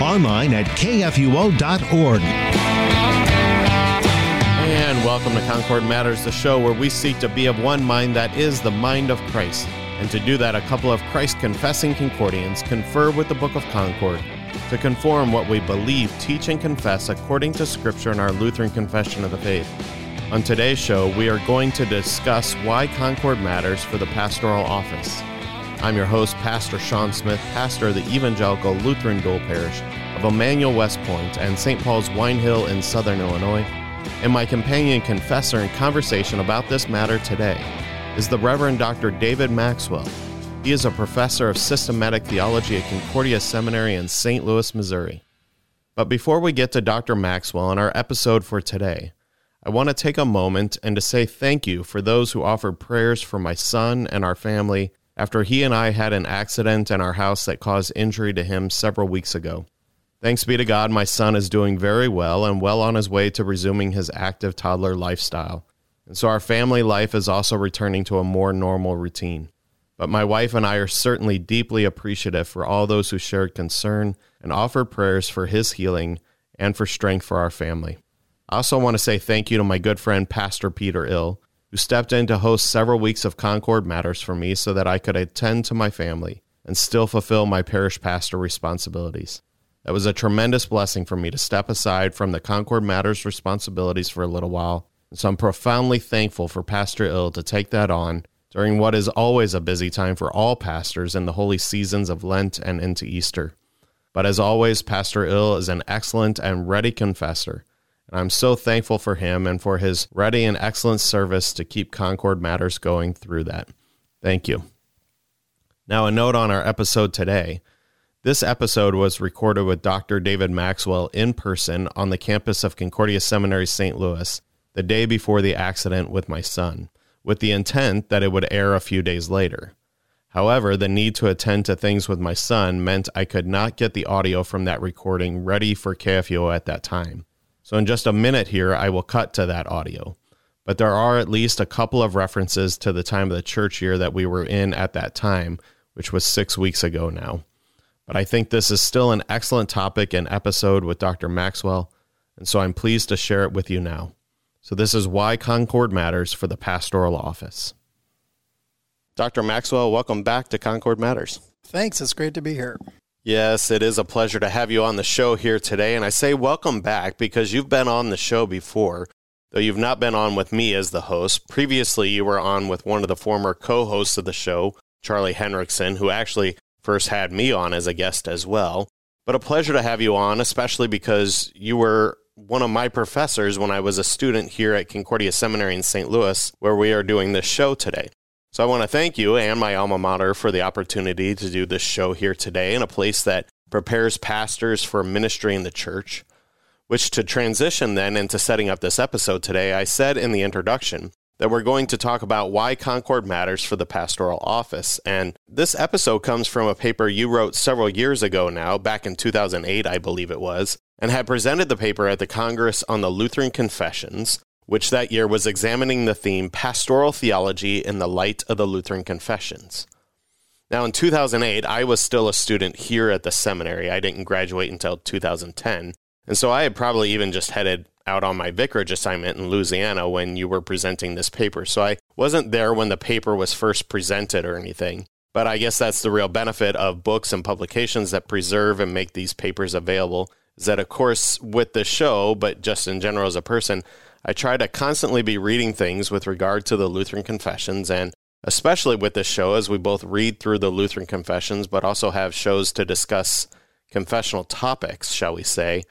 online at kfuo.org. And welcome to Concord Matters, the show where we seek to be of one mind that is the mind of Christ. And to do that, a couple of Christ confessing Concordians confer with the Book of Concord to conform what we believe, teach, and confess according to Scripture in our Lutheran Confession of the Faith. On today's show, we are going to discuss why Concord matters for the pastoral office. I'm your host, Pastor Sean Smith, pastor of the Evangelical Lutheran Dual Parish of Emmanuel West Point and St. Paul's Wine Hill in southern Illinois. And my companion confessor in conversation about this matter today is the Reverend Dr. David Maxwell. He is a professor of systematic theology at Concordia Seminary in St. Louis, Missouri. But before we get to Dr. Maxwell and our episode for today, I want to take a moment and to say thank you for those who offered prayers for my son and our family after he and I had an accident in our house that caused injury to him several weeks ago. Thanks be to God, my son is doing very well and well on his way to resuming his active toddler lifestyle. And so our family life is also returning to a more normal routine. But my wife and I are certainly deeply appreciative for all those who shared concern and offered prayers for his healing and for strength for our family. I also want to say thank you to my good friend Pastor Peter Ill, who stepped in to host several weeks of Concord Matters for me so that I could attend to my family and still fulfill my parish pastor responsibilities. It was a tremendous blessing for me to step aside from the Concord Matters responsibilities for a little while. And so I'm profoundly thankful for Pastor Ill to take that on during what is always a busy time for all pastors in the holy seasons of Lent and into Easter. But as always, Pastor Ill is an excellent and ready confessor and I'm so thankful for him and for his ready and excellent service to keep Concord Matters going through that. Thank you. Now, a note on our episode today. This episode was recorded with Dr. David Maxwell in person on the campus of Concordia Seminary St. Louis the day before the accident with my son, with the intent that it would air a few days later. However, the need to attend to things with my son meant I could not get the audio from that recording ready for KFUO at that time. So, in just a minute here, I will cut to that audio. But there are at least a couple of references to the time of the church year that we were in at that time, which was six weeks ago now. But I think this is still an excellent topic and episode with Dr. Maxwell, and so I'm pleased to share it with you now. So, this is why Concord matters for the pastoral office. Dr. Maxwell, welcome back to Concord Matters. Thanks. It's great to be here. Yes, it is a pleasure to have you on the show here today. And I say welcome back because you've been on the show before, though you've not been on with me as the host. Previously, you were on with one of the former co hosts of the show, Charlie Henrickson, who actually first had me on as a guest as well. But a pleasure to have you on, especially because you were one of my professors when I was a student here at Concordia Seminary in St. Louis, where we are doing this show today. So I want to thank you and my alma mater for the opportunity to do this show here today in a place that prepares pastors for ministry in the church. Which to transition then into setting up this episode today, I said in the introduction that we're going to talk about why Concord matters for the pastoral office. And this episode comes from a paper you wrote several years ago now, back in 2008, I believe it was, and had presented the paper at the Congress on the Lutheran Confessions, which that year was examining the theme Pastoral Theology in the Light of the Lutheran Confessions. Now, in 2008, I was still a student here at the seminary. I didn't graduate until 2010. And so I had probably even just headed out on my vicarage assignment in Louisiana when you were presenting this paper. So I wasn't there when the paper was first presented or anything. But I guess that's the real benefit of books and publications that preserve and make these papers available. Is that, of course, with the show, but just in general as a person, I try to constantly be reading things with regard to the Lutheran confessions and especially with this show as we both read through the Lutheran confessions but also have shows to discuss confessional topics, shall we say,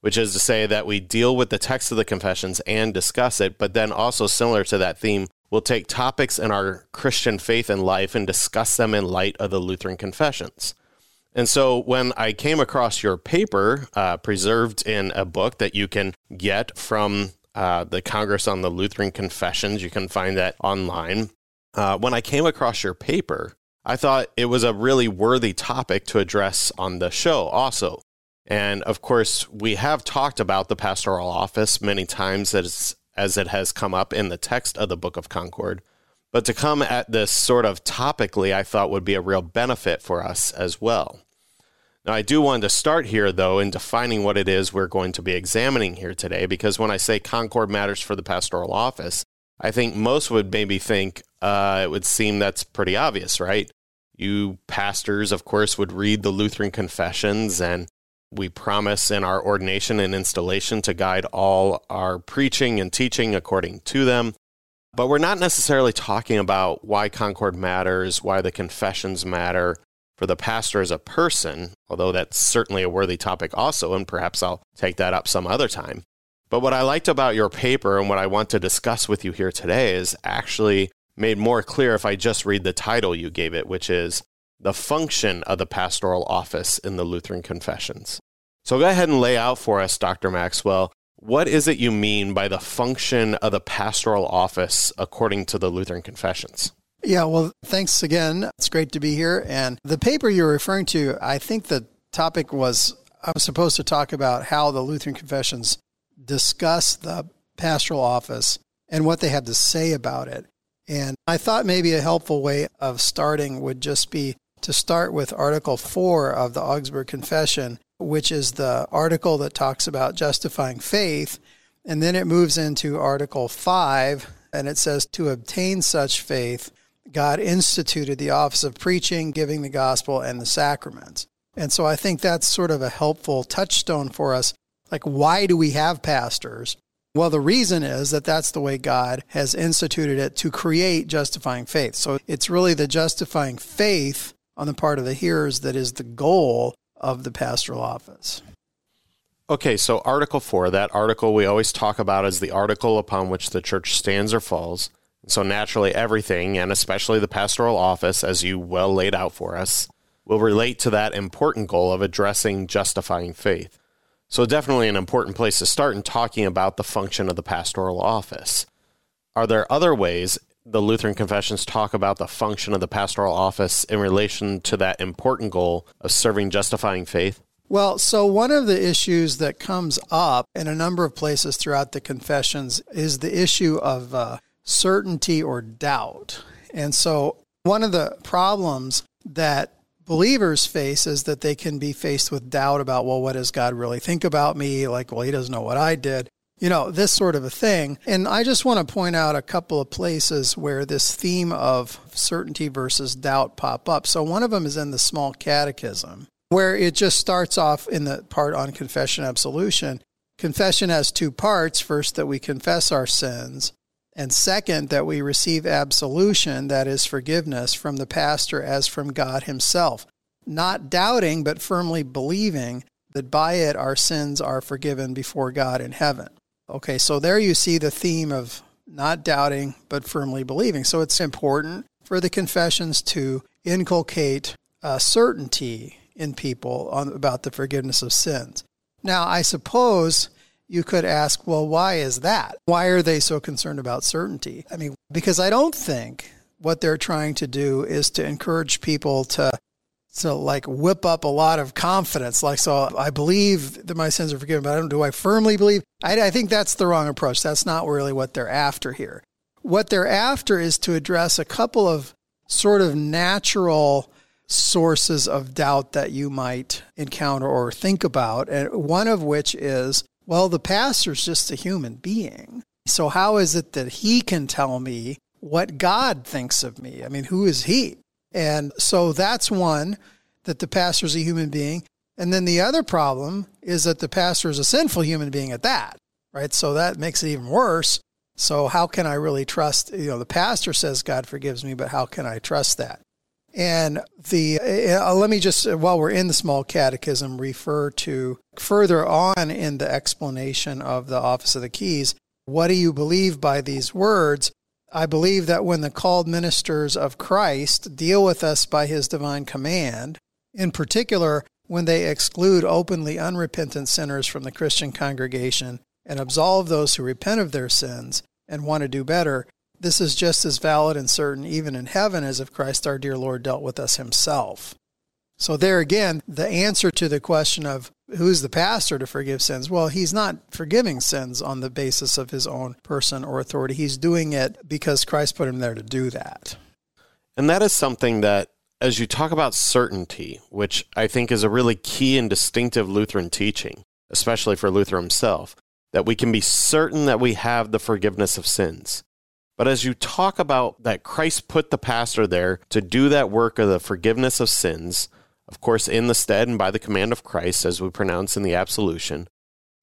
which is to say that we deal with the text of the confessions and discuss it, but then also similar to that theme, we'll take topics in our Christian faith and life and discuss them in light of the Lutheran confessions. And so when I came across your paper, uh, preserved in a book that you can get from uh, the Congress on the Lutheran Confessions, you can find that online. Uh, when I came across your paper, I thought it was a really worthy topic to address on the show also. And of course, we have talked about the pastoral office many times as, as it has come up in the text of the Book of Concord. But to come at this sort of topically, I thought would be a real benefit for us as well. Now, I do want to start here, though, in defining what it is we're going to be examining here today, because when I say Concord matters for the pastoral office, I think most would maybe think uh, it would seem that's pretty obvious, right? You pastors, of course, would read the Lutheran confessions, and we promise in our ordination and installation to guide all our preaching and teaching according to them. But we're not necessarily talking about why Concord matters, why the confessions matter, for the pastor as a person, although that's certainly a worthy topic also, and perhaps I'll take that up some other time. But what I liked about your paper and what I want to discuss with you here today is actually made more clear if I just read the title you gave it, which is The Function of the Pastoral Office in the Lutheran Confessions. So go ahead and lay out for us, Dr. Maxwell, what is it you mean by the function of the pastoral office according to the Lutheran Confessions? Yeah, well, thanks again. It's great to be here. And the paper you're referring to, I think the topic was I was supposed to talk about how the Lutheran confessions discuss the pastoral office and what they have to say about it. And I thought maybe a helpful way of starting would just be to start with Article 4 of the Augsburg Confession, which is the article that talks about justifying faith. And then it moves into Article 5, and it says, To obtain such faith, God instituted the office of preaching, giving the gospel, and the sacraments. And so I think that's sort of a helpful touchstone for us. Like, why do we have pastors? Well, the reason is that that's the way God has instituted it to create justifying faith. So it's really the justifying faith on the part of the hearers that is the goal of the pastoral office. Okay, so Article 4, that article we always talk about as the article upon which the church stands or falls. So naturally, everything, and especially the pastoral office, as you well laid out for us, will relate to that important goal of addressing justifying faith. So, definitely an important place to start in talking about the function of the pastoral office. Are there other ways the Lutheran confessions talk about the function of the pastoral office in relation to that important goal of serving justifying faith? Well, so one of the issues that comes up in a number of places throughout the confessions is the issue of uh, certainty or doubt. And so, one of the problems that believers face is that they can be faced with doubt about, well, what does God really think about me? Like, well, he doesn't know what I did. You know, this sort of a thing. And I just want to point out a couple of places where this theme of certainty versus doubt pop up. So, one of them is in the small catechism, where it just starts off in the part on confession absolution. Confession has two parts. First, that we confess our sins, and second, that we receive absolution, that is forgiveness, from the pastor as from God Himself, not doubting, but firmly believing that by it our sins are forgiven before God in heaven. Okay, so there you see the theme of not doubting, but firmly believing. So it's important for the confessions to inculcate a certainty in people on, about the forgiveness of sins. Now, I suppose you could ask, well, why is that? Why are they so concerned about certainty? I mean, because I don't think what they're trying to do is to encourage people to to like whip up a lot of confidence. Like, so I believe that my sins are forgiven, but I don't. Do I firmly believe? I, I think that's the wrong approach. That's not really what they're after here. What they're after is to address a couple of sort of natural sources of doubt that you might encounter or think about, and one of which is well, the pastor's just a human being. So, how is it that he can tell me what God thinks of me? I mean, who is he? And so that's one that the pastor's a human being. And then the other problem is that the pastor is a sinful human being at that, right? So that makes it even worse. So, how can I really trust? You know, the pastor says God forgives me, but how can I trust that? And the uh, let me just while we're in the small catechism refer to further on in the explanation of the office of the keys. What do you believe by these words? I believe that when the called ministers of Christ deal with us by his divine command In particular, when they exclude openly unrepentant sinners from the Christian congregation and absolve those who repent of their sins and want to do better, this is just as valid and certain even in heaven as if Christ our dear Lord dealt with us himself. So, there again, the answer to the question of who's the pastor to forgive sins? Well, he's not forgiving sins on the basis of his own person or authority. He's doing it because Christ put him there to do that. And that is something that, as you talk about certainty, which I think is a really key and distinctive Lutheran teaching, especially for Luther himself, that we can be certain that we have the forgiveness of sins. But as you talk about that Christ put the pastor there to do that work of the forgiveness of sins, of course, in the stead and by the command of Christ, as we pronounce in the absolution.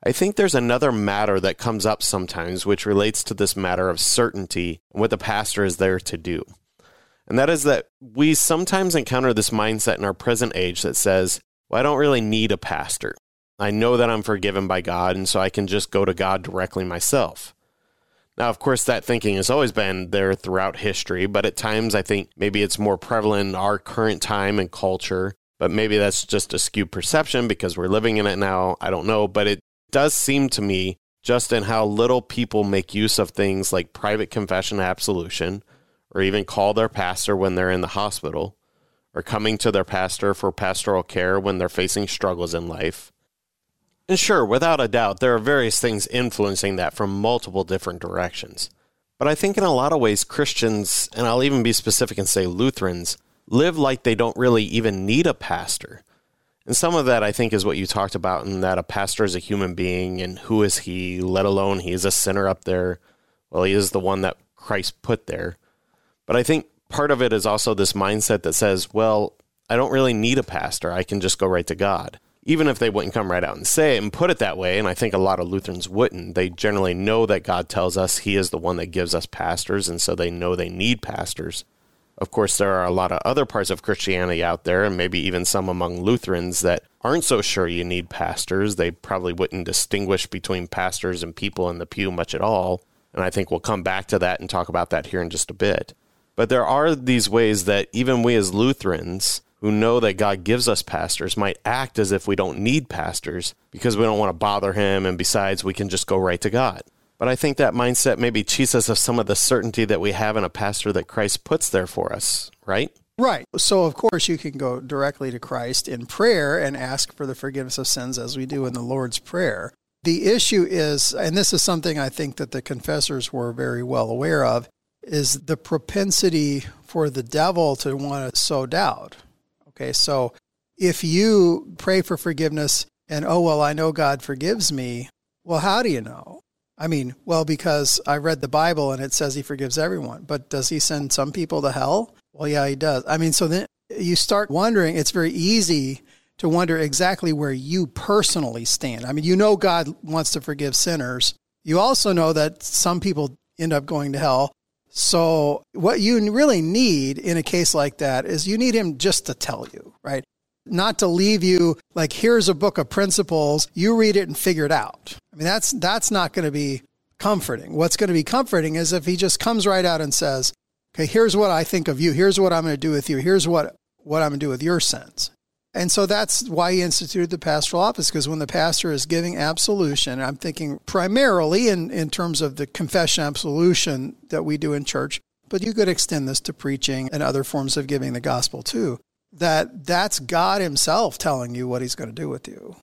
I think there's another matter that comes up sometimes which relates to this matter of certainty and what the pastor is there to do. And that is that we sometimes encounter this mindset in our present age that says, well, I don't really need a pastor. I know that I'm forgiven by God, and so I can just go to God directly myself. Now, of course, that thinking has always been there throughout history, but at times I think maybe it's more prevalent in our current time and culture but maybe that's just a skewed perception because we're living in it now. I don't know. But it does seem to me, just in how little people make use of things like private confession absolution, or even call their pastor when they're in the hospital, or coming to their pastor for pastoral care when they're facing struggles in life. And sure, without a doubt, there are various things influencing that from multiple different directions. But I think in a lot of ways, Christians, and I'll even be specific and say Lutherans, live like they don't really even need a pastor. And some of that, I think, is what you talked about, in that a pastor is a human being, and who is he, let alone he is a sinner up there. Well, he is the one that Christ put there. But I think part of it is also this mindset that says, well, I don't really need a pastor. I can just go right to God. Even if they wouldn't come right out and say it and put it that way, and I think a lot of Lutherans wouldn't, they generally know that God tells us He is the one that gives us pastors, and so they know they need pastors. Of course, there are a lot of other parts of Christianity out there, and maybe even some among Lutherans that aren't so sure you need pastors. They probably wouldn't distinguish between pastors and people in the pew much at all. And I think we'll come back to that and talk about that here in just a bit. But there are these ways that even we as Lutherans who know that God gives us pastors might act as if we don't need pastors because we don't want to bother him. And besides, we can just go right to God. But I think that mindset maybe cheats us of some of the certainty that we have in a pastor that Christ puts there for us, right? Right. So, of course, you can go directly to Christ in prayer and ask for the forgiveness of sins as we do in the Lord's Prayer. The issue is, and this is something I think that the confessors were very well aware of, is the propensity for the devil to want to sow doubt. Okay, so if you pray for forgiveness and, oh, well, I know God forgives me, well, how do you know? I mean, well, because I read the Bible and it says he forgives everyone, but does he send some people to hell? Well, yeah, he does. I mean, so then you start wondering, it's very easy to wonder exactly where you personally stand. I mean, you know God wants to forgive sinners. You also know that some people end up going to hell. So, what you really need in a case like that is you need him just to tell you, right? not to leave you like here's a book of principles. You read it and figure it out. I mean that's that's not going to be comforting. What's going to be comforting is if he just comes right out and says okay here's what i think of you. Here's what i'm going to do with you. Here's what what i'm going to do with your sins and so that's why he instituted the pastoral office because when the pastor is giving absolution i'm thinking primarily in, in terms of the confession absolution that we do in church but you could extend this to preaching and other forms of giving the gospel too that that's God Himself telling you what He's going to do with you.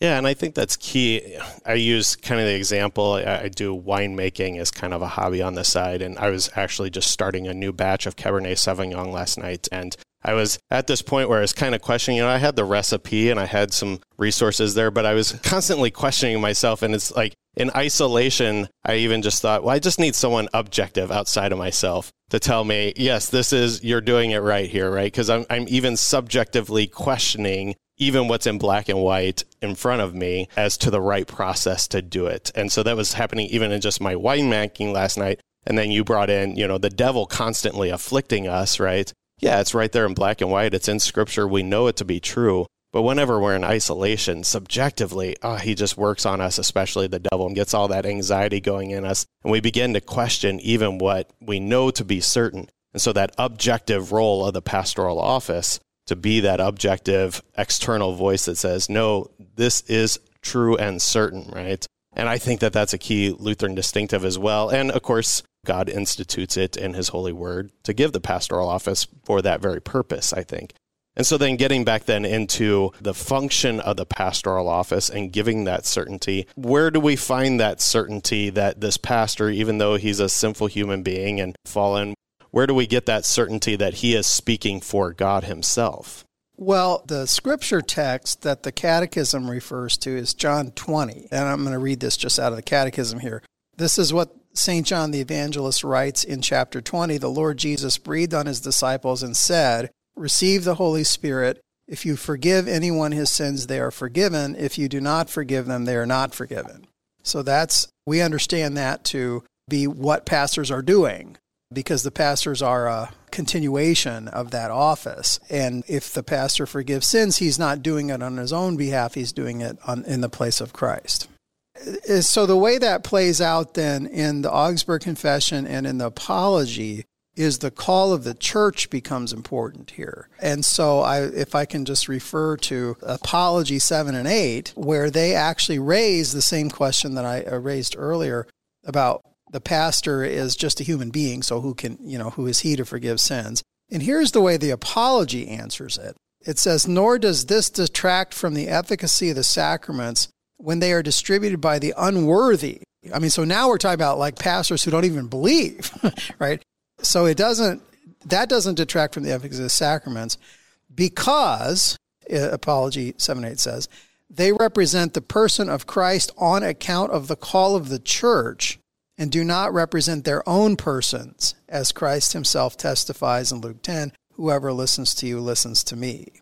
Yeah, and I think that's key. I use kind of the example I do winemaking as kind of a hobby on the side, and I was actually just starting a new batch of Cabernet Sauvignon last night, and I was at this point where I was kind of questioning, you know, I had the recipe and I had some resources there, but I was constantly questioning myself. And it's like in isolation, I even just thought, well, I just need someone objective outside of myself to tell me, yes, this is, you're doing it right here, right? Because I'm, I'm even subjectively questioning even what's in black and white in front of me as to the right process to do it. And so that was happening even in just my winemaking last night. And then you brought in, you know, the devil constantly afflicting us, right? Yeah, it's right there in black and white. It's in scripture. We know it to be true. But whenever we're in isolation, subjectively, oh, he just works on us, especially the devil, and gets all that anxiety going in us. And we begin to question even what we know to be certain. And so that objective role of the pastoral office to be that objective external voice that says, no, this is true and certain, right? And I think that that's a key Lutheran distinctive as well. And of course, God institutes it in his holy word to give the pastoral office for that very purpose, I think. And so then getting back then into the function of the pastoral office and giving that certainty, where do we find that certainty that this pastor, even though he's a sinful human being and fallen, where do we get that certainty that he is speaking for God himself? Well, the scripture text that the catechism refers to is John 20. And I'm going to read this just out of the catechism here. This is what St. John the Evangelist writes in chapter 20 The Lord Jesus breathed on his disciples and said, Receive the Holy Spirit. If you forgive anyone his sins, they are forgiven. If you do not forgive them, they are not forgiven. So that's, we understand that to be what pastors are doing because the pastors are a continuation of that office. And if the pastor forgives sins, he's not doing it on his own behalf, he's doing it on, in the place of Christ. So the way that plays out then in the Augsburg Confession and in the Apology is the call of the church becomes important here. And so I if I can just refer to Apology 7 and 8 where they actually raise the same question that I uh, raised earlier about the pastor is just a human being, so who can, you know, who is he to forgive sins? And here's the way the apology answers it. It says, Nor does this detract from the efficacy of the sacraments when they are distributed by the unworthy. I mean, so now we're talking about like pastors who don't even believe, right? So it doesn't, that doesn't detract from the efficacy of the sacraments because, uh, Apology 7 8 says, they represent the person of Christ on account of the call of the church and do not represent their own persons, as Christ himself testifies in Luke 10 whoever listens to you listens to me.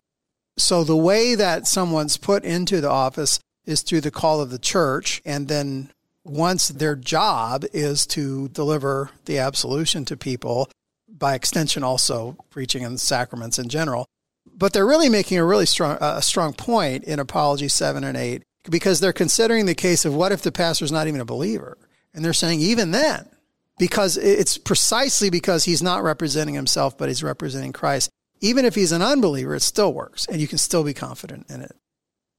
So the way that someone's put into the office is through the call of the church, and then once their job is to deliver the absolution to people, by extension, also preaching and sacraments in general. But they're really making a really strong, uh, a strong point in Apology 7 and 8 because they're considering the case of what if the pastor's not even a believer? And they're saying, even then, because it's precisely because he's not representing himself, but he's representing Christ. Even if he's an unbeliever, it still works, and you can still be confident in it.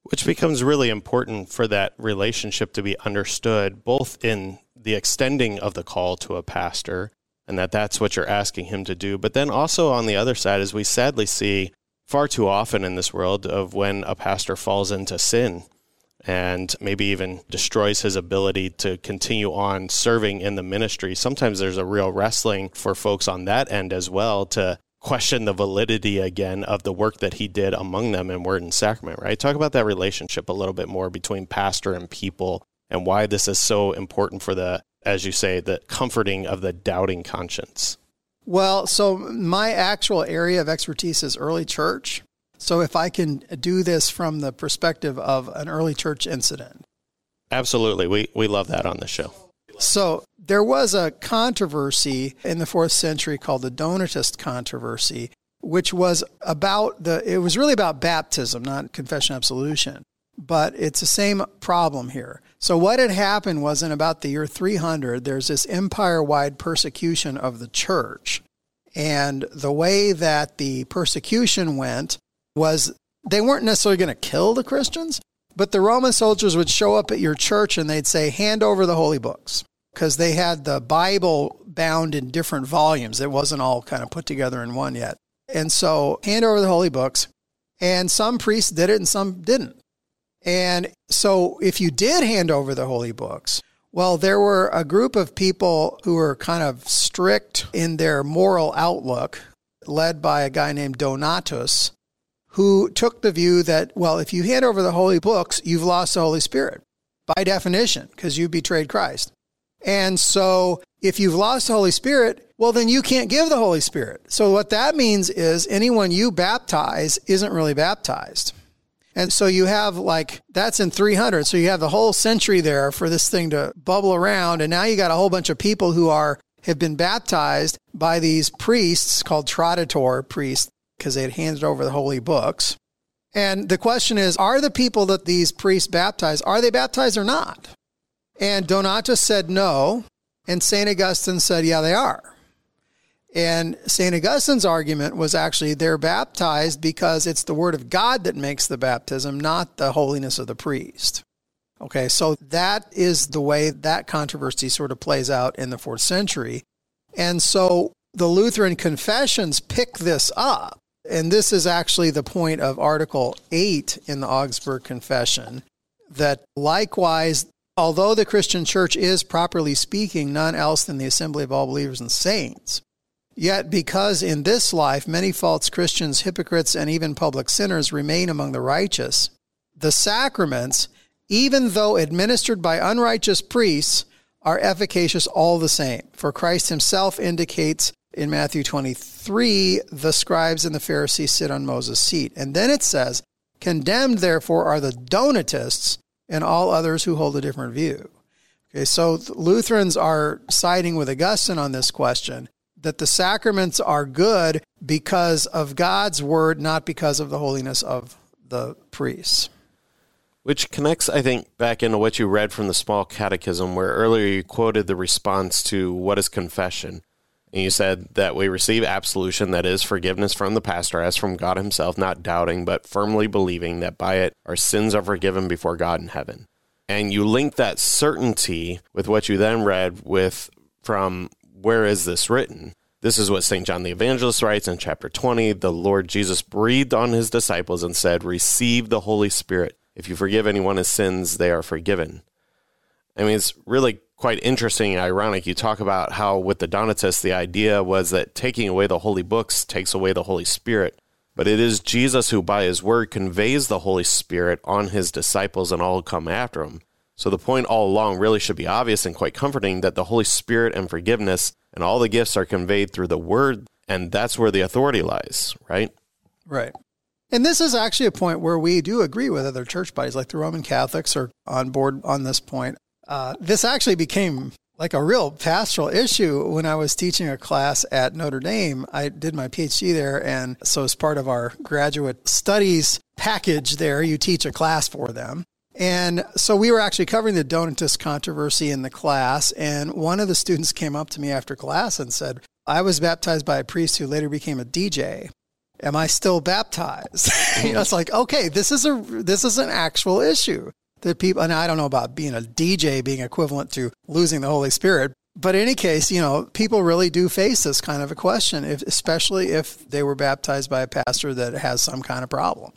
Which becomes really important for that relationship to be understood, both in the extending of the call to a pastor, and that that's what you're asking him to do, but then also on the other side, as we sadly see far too often in this world, of when a pastor falls into sin and maybe even destroys his ability to continue on serving in the ministry. Sometimes there's a real wrestling for folks on that end as well to question the validity again of the work that he did among them in word and sacrament, right? Talk about that relationship a little bit more between pastor and people and why this is so important for the, as you say, the comforting of the doubting conscience. Well, so my actual area of expertise is early church. So if I can do this from the perspective of an early church incident. Absolutely. We, we love that on the show. So there was a controversy in the fourth century called the Donatist controversy, which was about the, it was really about baptism, not confession absolution. But it's the same problem here. So, what had happened was in about the year 300, there's this empire wide persecution of the church. And the way that the persecution went was they weren't necessarily going to kill the Christians, but the Roman soldiers would show up at your church and they'd say, hand over the holy books, because they had the Bible bound in different volumes. It wasn't all kind of put together in one yet. And so, hand over the holy books. And some priests did it and some didn't. And so, if you did hand over the holy books, well, there were a group of people who were kind of strict in their moral outlook, led by a guy named Donatus, who took the view that, well, if you hand over the holy books, you've lost the Holy Spirit by definition, because you betrayed Christ. And so if you've lost the Holy Spirit, well, then you can't give the Holy Spirit. So what that means is anyone you baptize isn't really baptized. And so you have like, that's in 300. So you have the whole century there for this thing to bubble around. And now you got a whole bunch of people who are, have been baptized by these priests called traditor priests because they had handed over the holy books. And the question is, are the people that these priests baptize, are they baptized or not? And Donatus said no, and St. Augustine said, yeah, they are. And St. Augustine's argument was actually they're baptized because it's the word of God that makes the baptism, not the holiness of the priest. Okay, so that is the way that controversy sort of plays out in the fourth century. And so the Lutheran confessions pick this up. And this is actually the point of Article 8 in the Augsburg Confession that likewise, although the Christian church is, properly speaking, none else than the assembly of all believers and saints, yet because in this life many false Christians, hypocrites, and even public sinners remain among the righteous, the sacraments, even though administered by unrighteous priests, are efficacious all the same. For Christ himself indicates in Matthew 23, the scribes and the Pharisees sit on Moses' seat. And then it says, Condemned, therefore, are the Donatists and all others who hold a different view. Okay, so Lutherans are siding with Augustine on this question that the sacraments are good because of God's word, not because of the holiness of the priests. Which connects, I think, back into what you read from the small catechism, where earlier you quoted the response to what is confession. And you said that we receive absolution, that is, forgiveness from the pastor as from God Himself, not doubting, but firmly believing that by it our sins are forgiven before God in heaven. And you link that certainty with what you then read with from where is this written? This is what St. John the Evangelist writes in chapter 20. The Lord Jesus breathed on his disciples and said, Receive the Holy Spirit. If you forgive anyone his sins, they are forgiven. I mean, it's really quite interesting and ironic. You talk about how with the Donatists, the idea was that taking away the holy books takes away the Holy Spirit. But it is Jesus who, by his word, conveys the Holy Spirit on his disciples and all who come after him. So the point all along really should be obvious and quite comforting that the Holy Spirit and forgiveness and all the gifts are conveyed through the word, and that's where the authority lies, right? Right. And this is actually a point where we do agree with other church bodies, like the Roman Catholics are on board on this point. Uh, this actually became like a real pastoral issue when I was teaching a class at Notre Dame. I did my PhD there, and so as part of our graduate studies package there, you teach a class for them. And so we were actually covering the Donatist controversy in the class, and one of the students came up to me after class and said, I was baptized by a priest who later became a DJ. Am I still baptized? you know, it's like, okay, this is a this is an actual issue that people and I don't know about being a DJ being equivalent to losing the Holy Spirit, but in any case, you know, people really do face this kind of a question, if, especially if they were baptized by a pastor that has some kind of problem.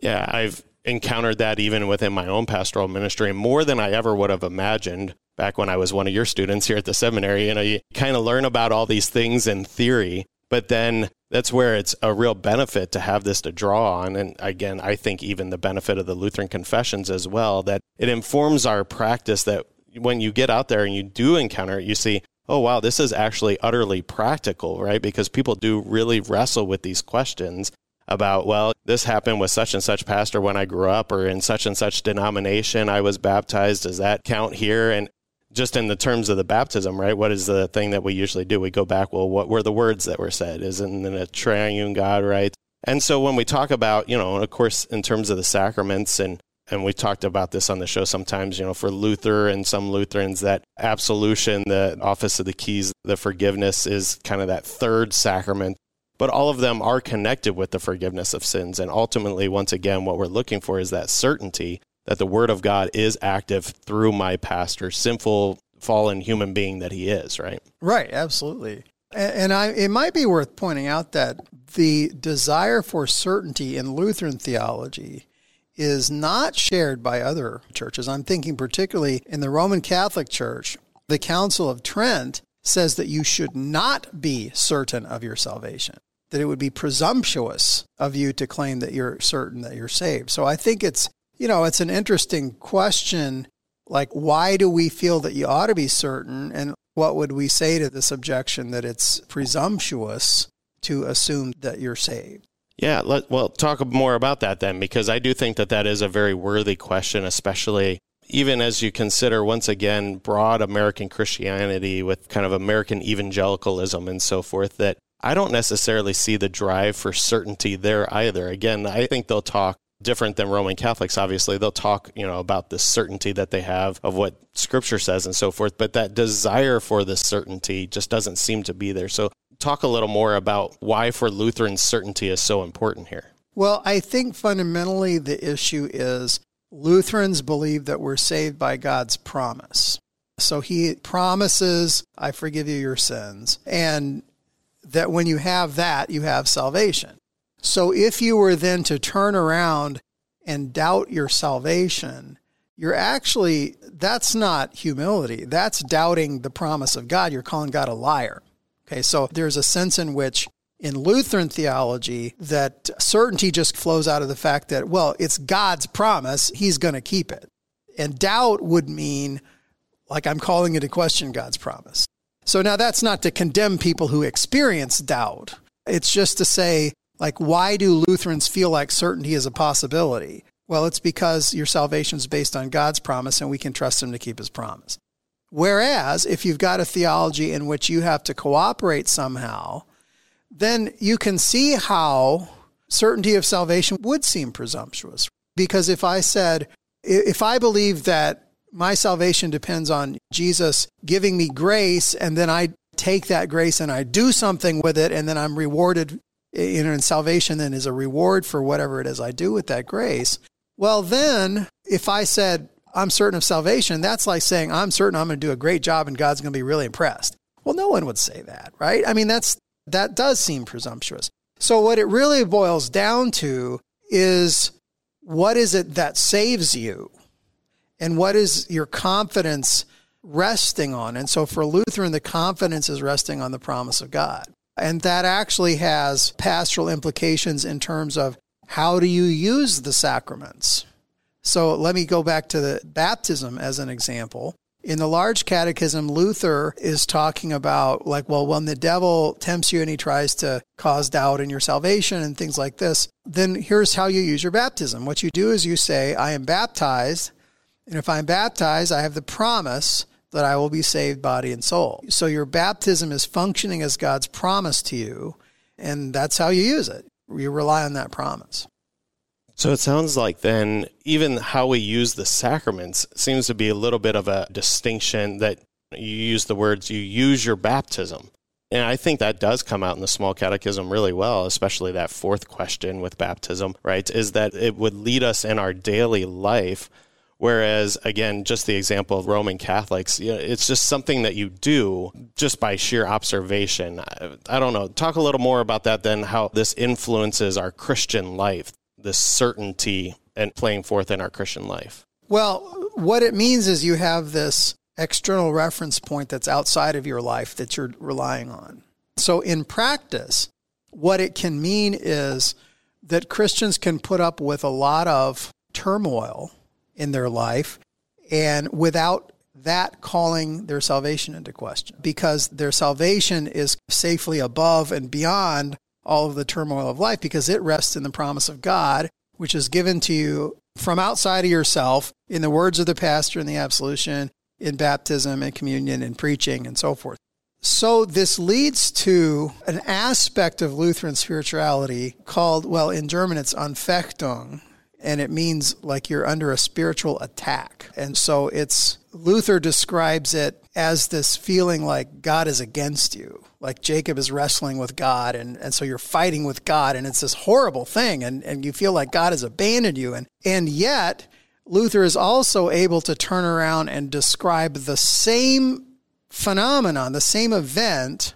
Yeah, I've encountered that even within my own pastoral ministry more than I ever would have imagined back when I was one of your students here at the seminary. You know, you kind of learn about all these things in theory, but then that's where it's a real benefit to have this to draw on. And again, I think even the benefit of the Lutheran confessions as well, that it informs our practice that when you get out there and you do encounter it, you see, oh, wow, this is actually utterly practical, right? Because people do really wrestle with these questions about, well, this happened with such and such pastor when I grew up, or in such and such denomination I was baptized. Does that count here? And just in the terms of the baptism, right? What is the thing that we usually do? We go back, well, what were the words that were said? Isn't it a triune God, right? And so when we talk about, you know, of course, in terms of the sacraments and and we talked about this on the show sometimes, you know, for Luther and some Lutherans, that absolution, the office of the keys, the forgiveness is kind of that third sacrament but all of them are connected with the forgiveness of sins. And ultimately, once again, what we're looking for is that certainty that the Word of God is active through my pastor, sinful, fallen human being that he is, right? Right, absolutely. And I, it might be worth pointing out that the desire for certainty in Lutheran theology is not shared by other churches. I'm thinking particularly in the Roman Catholic Church, the Council of Trent says that you should not be certain of your salvation that it would be presumptuous of you to claim that you're certain that you're saved. So I think it's, you know, it's an interesting question. Like, why do we feel that you ought to be certain? And what would we say to this objection that it's presumptuous to assume that you're saved? Yeah, let, well, talk more about that then, because I do think that that is a very worthy question, especially even as you consider once again broad American Christianity with kind of American evangelicalism and so forth, that I don't necessarily see the drive for certainty there either. Again, I think they'll talk different than Roman Catholics, obviously. They'll talk, you know, about the certainty that they have of what scripture says and so forth, but that desire for the certainty just doesn't seem to be there. So talk a little more about why for Lutherans certainty is so important here. Well, I think fundamentally the issue is Lutherans believe that we're saved by God's promise. So he promises, I forgive you your sins. And that when you have that, you have salvation. So if you were then to turn around and doubt your salvation, you're actually, that's not humility. That's doubting the promise of God. You're calling God a liar. Okay, so there's a sense in which in Lutheran theology that certainty just flows out of the fact that, well, it's God's promise, He's going to keep it. And doubt would mean, like I'm calling into question God's promise. So now that's not to condemn people who experience doubt. It's just to say, like, why do Lutherans feel like certainty is a possibility? Well, it's because your salvation is based on God's promise and we can trust Him to keep His promise. Whereas if you've got a theology in which you have to cooperate somehow, then you can see how certainty of salvation would seem presumptuous. Because if I said, if I believe that my salvation depends on Jesus giving me grace, and then I take that grace and I do something with it, and then I'm rewarded, you know, and salvation then is a reward for whatever it is I do with that grace. Well, then if I said, I'm certain of salvation, that's like saying, I'm certain I'm going to do a great job and God's going to be really impressed. Well, no one would say that, right? I mean, that's that does seem presumptuous. So, what it really boils down to is what is it that saves you? And what is your confidence resting on? And so, for Lutheran, the confidence is resting on the promise of God. And that actually has pastoral implications in terms of how do you use the sacraments? So, let me go back to the baptism as an example. In the large catechism, Luther is talking about, like, well, when the devil tempts you and he tries to cause doubt in your salvation and things like this, then here's how you use your baptism. What you do is you say, I am baptized. And if I'm baptized, I have the promise that I will be saved body and soul. So your baptism is functioning as God's promise to you. And that's how you use it. You rely on that promise. So it sounds like then even how we use the sacraments seems to be a little bit of a distinction that you use the words you use your baptism. And I think that does come out in the small catechism really well, especially that fourth question with baptism, right? Is that it would lead us in our daily life. Whereas, again, just the example of Roman Catholics, you know, it's just something that you do just by sheer observation. I, I don't know. Talk a little more about that, then, how this influences our Christian life this certainty and playing forth in our Christian life? Well, what it means is you have this external reference point that's outside of your life that you're relying on. So, in practice, what it can mean is that Christians can put up with a lot of turmoil in their life and without that calling their salvation into question because their salvation is safely above and beyond all of the turmoil of life because it rests in the promise of God, which is given to you from outside of yourself in the words of the pastor in the absolution, in baptism and communion and preaching and so forth. So this leads to an aspect of Lutheran spirituality called, well, in German it's Anfechtung, and it means like you're under a spiritual attack. And so it's Luther describes it as this feeling like God is against you, like Jacob is wrestling with God, and, and so you're fighting with God, and it's this horrible thing, and, and you feel like God has abandoned you. And, and yet, Luther is also able to turn around and describe the same phenomenon, the same event,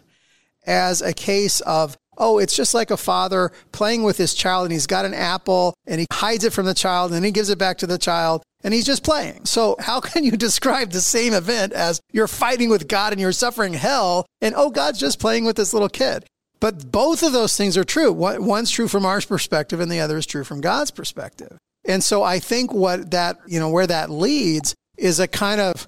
as a case of Oh, it's just like a father playing with his child and he's got an apple and he hides it from the child and he gives it back to the child and he's just playing. So, how can you describe the same event as you're fighting with God and you're suffering hell and oh, God's just playing with this little kid? But both of those things are true. One's true from our perspective and the other is true from God's perspective. And so I think what that, you know, where that leads is a kind of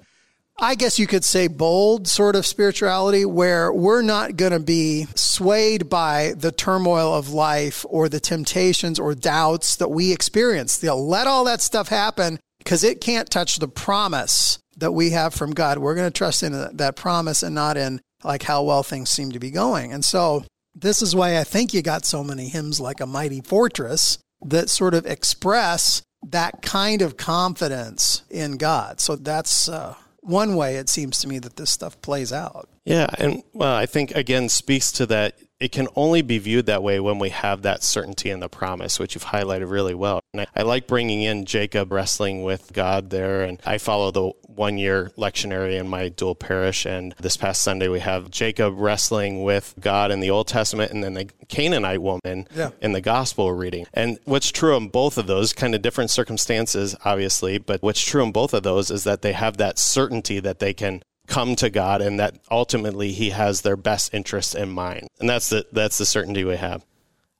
I guess you could say bold sort of spirituality where we're not going to be swayed by the turmoil of life or the temptations or doubts that we experience. They'll let all that stuff happen because it can't touch the promise that we have from God. We're going to trust in that promise and not in like how well things seem to be going. And so this is why I think you got so many hymns like a mighty fortress that sort of express that kind of confidence in God. So that's uh, one way it seems to me that this stuff plays out. Yeah, and well, I think again speaks to that it can only be viewed that way when we have that certainty in the promise, which you've highlighted really well. And I, I, like bringing in Jacob wrestling with God there. And I follow the one year lectionary in my dual parish. And this past Sunday, we have Jacob wrestling with God in the Old Testament and then the Canaanite woman yeah. in the gospel reading. And what's true in both of those, kind of different circumstances, obviously, but what's true in both of those is that they have that certainty that they can come to God and that ultimately he has their best interests in mind. And that's the that's the certainty we have.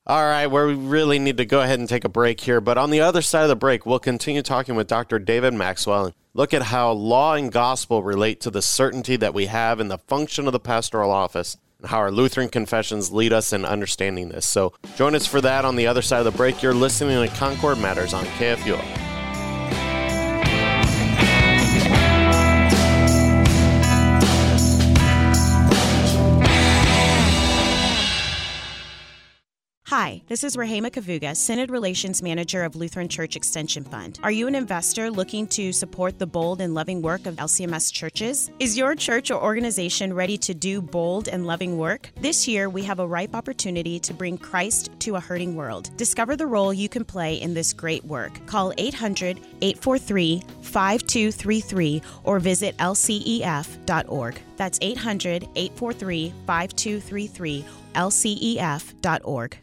All right, where we really need to go ahead and take a break here, but on the other side of the break, we'll continue talking with Dr. David Maxwell and look at how law and gospel relate to the certainty that we have in the function of the pastoral office and how our Lutheran confessions lead us in understanding this. So join us for that on the other side of the break. You're listening to Concord Matters on KFUO. Hi, this is Rahema Kavuga, Synod Relations Manager of Lutheran Church Extension Fund. Are you an investor looking to support the bold and loving work of LCMS churches? Is your church or organization ready to do bold and loving work? This year, we have a ripe opportunity to bring Christ to a hurting world. Discover the role you can play in this great work. Call 800 843 5233 or visit lcef.org. That's 800 843 5233 lcef.org.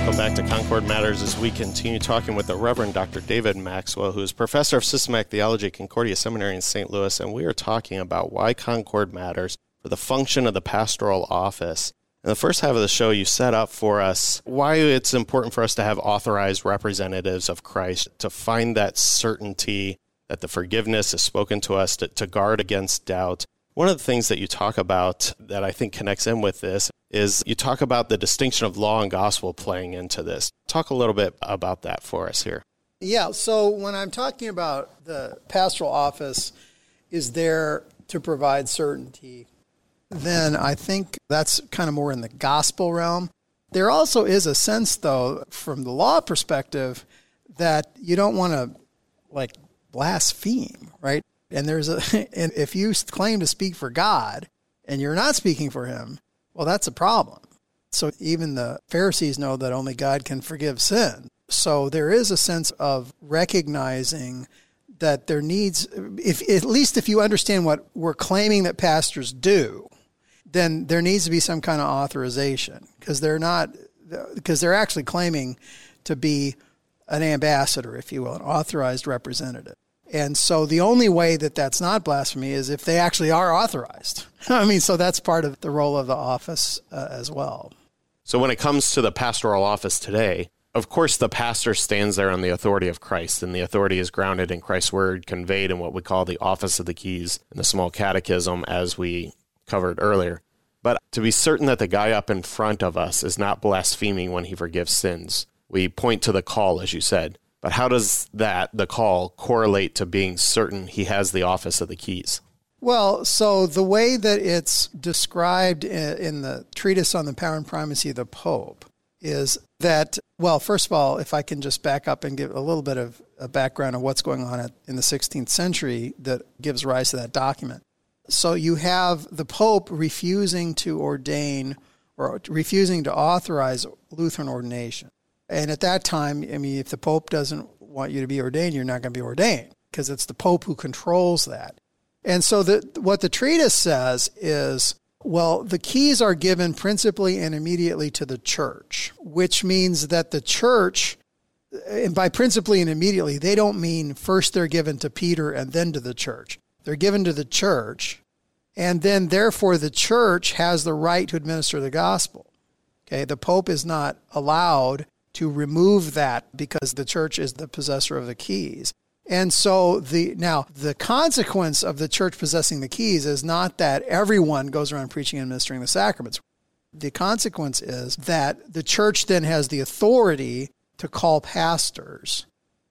welcome back to Concord Matters as we continue talking with the Reverend Dr. David Maxwell, who is professor of systematic theology at Concordia Seminary in St. Louis, and we are talking about why Concord matters for the function of the pastoral office. In the first half of the show, you set up for us why it's important for us to have authorized representatives of Christ to find that certainty that the forgiveness is spoken to us to, to guard against doubt. One of the things that you talk about that I think connects in with this is you talk about the distinction of law and gospel playing into this. Talk a little bit about that for us here. Yeah, so when I'm talking about the pastoral office is there to provide certainty, then I think that's kind of more in the gospel realm. There also is a sense, though, from the law perspective, that you don't want to like blaspheme, right? And there's a and if you claim to speak for God and you're not speaking for him, well that's a problem. So even the Pharisees know that only God can forgive sin. So there is a sense of recognizing that there needs if at least if you understand what we're claiming that pastors do, then there needs to be some kind of authorization because they're not because they're actually claiming to be an ambassador, if you will, an authorized representative. And so the only way that that's not blasphemy is if they actually are authorized. I mean, so that's part of the role of the office uh, as well. So when it comes to the pastoral office today, of course, the pastor stands there on the authority of Christ, and the authority is grounded in Christ's word, conveyed in what we call the office of the keys in the small catechism, as we covered earlier. But to be certain that the guy up in front of us is not blaspheming when he forgives sins, we point to the call, as you said. But how does that, the call, correlate to being certain he has the office of the keys? Well, so the way that it's described in the treatise on the power and primacy of the Pope is that, well, first of all, if I can just back up and give a little bit of a background of what's going on in the 16th century that gives rise to that document. So you have the Pope refusing to ordain or refusing to authorize Lutheran ordination. And at that time, I mean, if the Pope doesn't want you to be ordained, you're not going to be ordained because it's the Pope who controls that. And so the, what the treatise says is well, the keys are given principally and immediately to the church, which means that the church, and by principally and immediately, they don't mean first they're given to Peter and then to the church. They're given to the church, and then therefore the church has the right to administer the gospel. Okay, the Pope is not allowed to remove that because the church is the possessor of the keys. And so the now the consequence of the church possessing the keys is not that everyone goes around preaching and administering the sacraments. The consequence is that the church then has the authority to call pastors.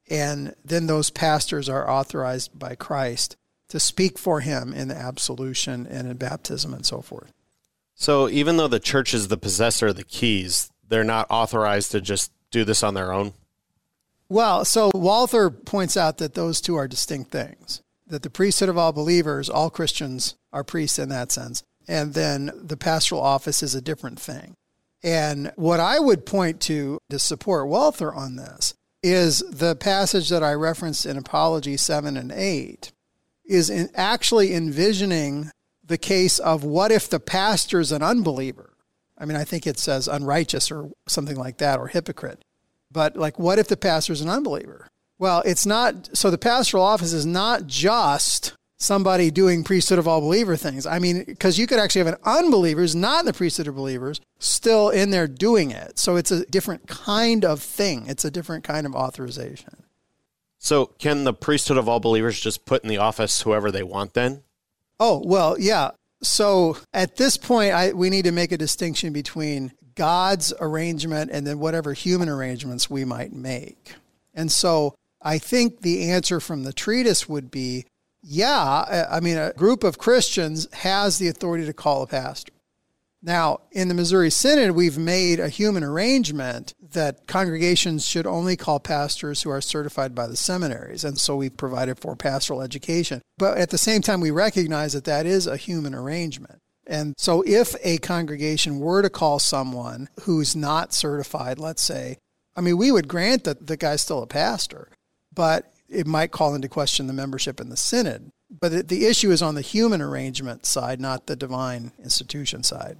And then those pastors are authorized by Christ to speak for him in the absolution and in baptism and so forth. So even though the church is the possessor of the keys, they're not authorized to just do this on their own? Well, so Walther points out that those two are distinct things. That the priesthood of all believers, all Christians are priests in that sense. And then the pastoral office is a different thing. And what I would point to to support Walther on this is the passage that I referenced in Apology 7 and 8 is actually envisioning the case of what if the pastor is an unbeliever? I mean, I think it says unrighteous or something like that or hypocrite. But like, what if the pastor is an unbeliever? Well, it's not. So the pastoral office is not just somebody doing priesthood of all believer things. I mean, because you could actually have an unbeliever who's not in the priesthood of believers still in there doing it. So it's a different kind of thing. It's a different kind of authorization. So can the priesthood of all believers just put in the office whoever they want then? Oh, well, yeah. So at this point, I, we need to make a distinction between God's arrangement and then whatever human arrangements we might make. And so I think the answer from the treatise would be yeah, I mean, a group of Christians has the authority to call a pastor. Now, in the Missouri Synod, we've made a human arrangement that congregations should only call pastors who are certified by the seminaries. And so we've provided for pastoral education. But at the same time, we recognize that that is a human arrangement. And so if a congregation were to call someone who's not certified, let's say, I mean, we would grant that the guy's still a pastor, but it might call into question the membership in the synod. But the issue is on the human arrangement side, not the divine institution side.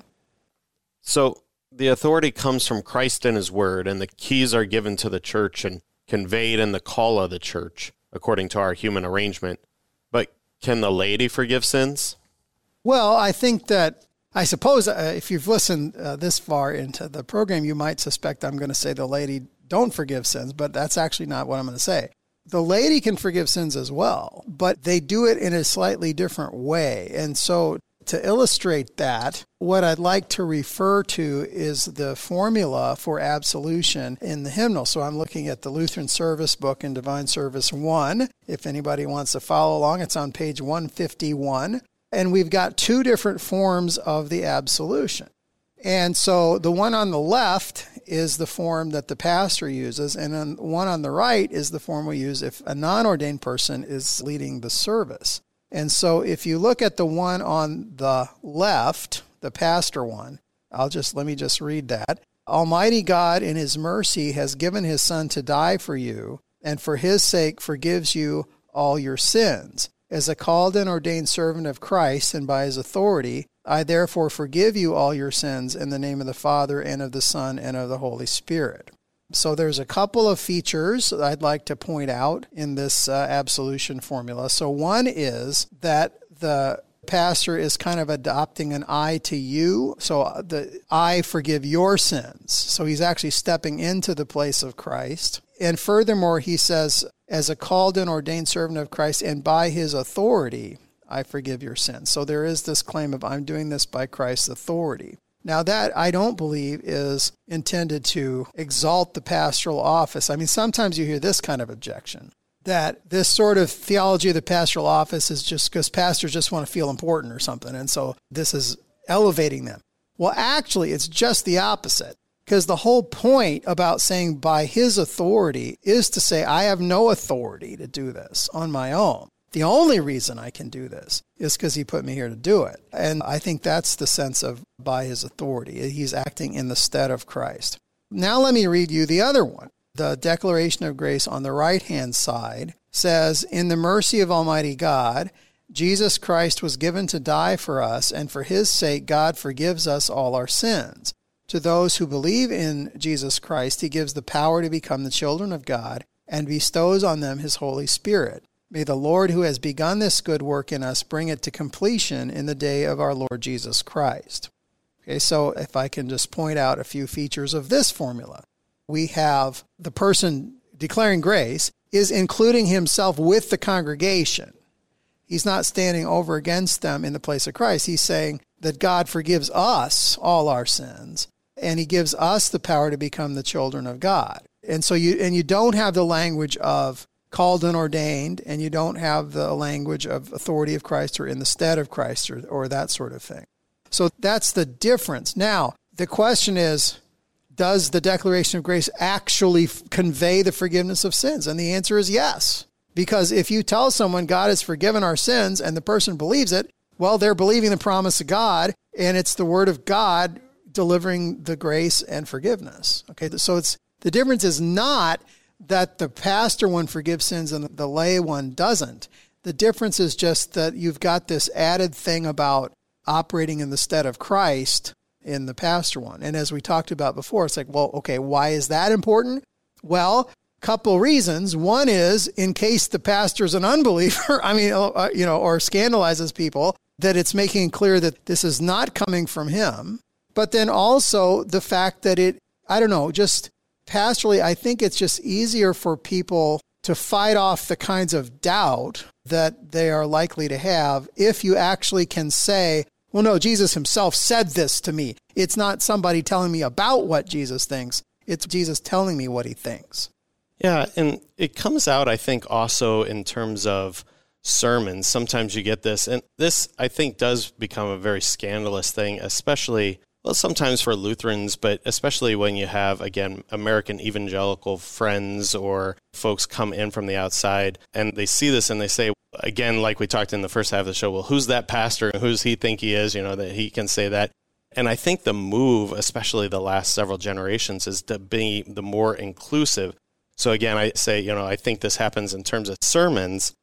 So the authority comes from Christ and his word, and the keys are given to the church and conveyed in the call of the church, according to our human arrangement. But can the laity forgive sins? Well, I think that I suppose uh, if you've listened uh, this far into the program, you might suspect I'm going to say the laity don't forgive sins, but that's actually not what I'm going to say. The laity can forgive sins as well, but they do it in a slightly different way. And so, to illustrate that, what I'd like to refer to is the formula for absolution in the hymnal. So I'm looking at the Lutheran Service book in Divine Service 1. If anybody wants to follow along, it's on page 151. And we've got two different forms of the absolution. And so the one on the left is the form that the pastor uses, and the one on the right is the form we use if a non ordained person is leading the service. And so if you look at the one on the left, the pastor one, I'll just let me just read that. Almighty God, in his mercy, has given his Son to die for you, and for his sake forgives you all your sins. As a called and ordained servant of Christ and by his authority, I therefore forgive you all your sins in the name of the Father and of the Son and of the Holy Spirit. So there's a couple of features I'd like to point out in this uh, absolution formula. So one is that the pastor is kind of adopting an I to you. So uh, the I forgive your sins. So he's actually stepping into the place of Christ. And furthermore, he says, as a called and ordained servant of Christ and by his authority, I forgive your sins. So there is this claim of I'm doing this by Christ's authority. Now, that I don't believe is intended to exalt the pastoral office. I mean, sometimes you hear this kind of objection that this sort of theology of the pastoral office is just because pastors just want to feel important or something. And so this is elevating them. Well, actually, it's just the opposite. Because the whole point about saying by his authority is to say, I have no authority to do this on my own. The only reason I can do this is because he put me here to do it. And I think that's the sense of by his authority. He's acting in the stead of Christ. Now let me read you the other one. The Declaration of Grace on the right hand side says, In the mercy of Almighty God, Jesus Christ was given to die for us, and for his sake, God forgives us all our sins. To those who believe in Jesus Christ, he gives the power to become the children of God and bestows on them his Holy Spirit. May the Lord who has begun this good work in us bring it to completion in the day of our Lord Jesus Christ. Okay, so if I can just point out a few features of this formula, we have the person declaring grace is including himself with the congregation. He's not standing over against them in the place of Christ. He's saying that God forgives us all our sins and he gives us the power to become the children of God. And so you and you don't have the language of called and ordained and you don't have the language of authority of Christ or in the stead of Christ or, or that sort of thing. So that's the difference. Now, the question is does the declaration of grace actually f- convey the forgiveness of sins? And the answer is yes. Because if you tell someone God has forgiven our sins and the person believes it, well, they're believing the promise of God and it's the word of God delivering the grace and forgiveness. Okay. So it's the difference is not that the pastor one forgives sins and the lay one doesn't. The difference is just that you've got this added thing about operating in the stead of Christ in the pastor one. And as we talked about before, it's like, well, okay, why is that important? Well, couple reasons. One is in case the pastor's an unbeliever, I mean, uh, you know, or scandalizes people, that it's making clear that this is not coming from him. But then also the fact that it, I don't know, just pastorally, I think it's just easier for people to fight off the kinds of doubt that they are likely to have if you actually can say, well, no, Jesus himself said this to me. It's not somebody telling me about what Jesus thinks, it's Jesus telling me what he thinks. Yeah, and it comes out, I think, also in terms of sermons. Sometimes you get this, and this, I think, does become a very scandalous thing, especially well, sometimes for Lutherans, but especially when you have, again, American evangelical friends or folks come in from the outside and they see this and they say, again, like we talked in the first half of the show, well, who's that pastor? Who's he think he is? You know, that he can say that. And I think the move, especially the last several generations, is to be the more inclusive. So again, I say, you know, I think this happens in terms of sermons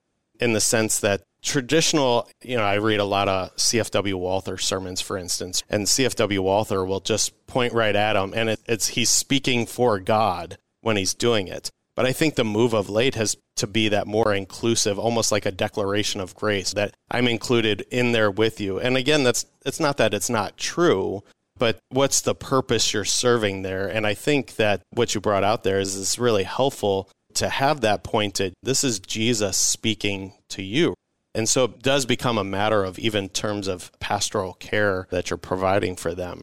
in the sense that traditional, you know, I read a lot of CFW Walther sermons, for instance, and CFW Walther will just point right at him, and it, it's he's speaking for God when he's doing it. But I think the move of late has to be that more inclusive, almost like a declaration of grace that I'm included in there with you. And again, that's it's not that it's not true, but what's the purpose you're serving there? And I think that what you brought out there is is really helpful to have that pointed. This is Jesus speaking to you. And so it does become a matter of even terms of pastoral care that you're providing for them.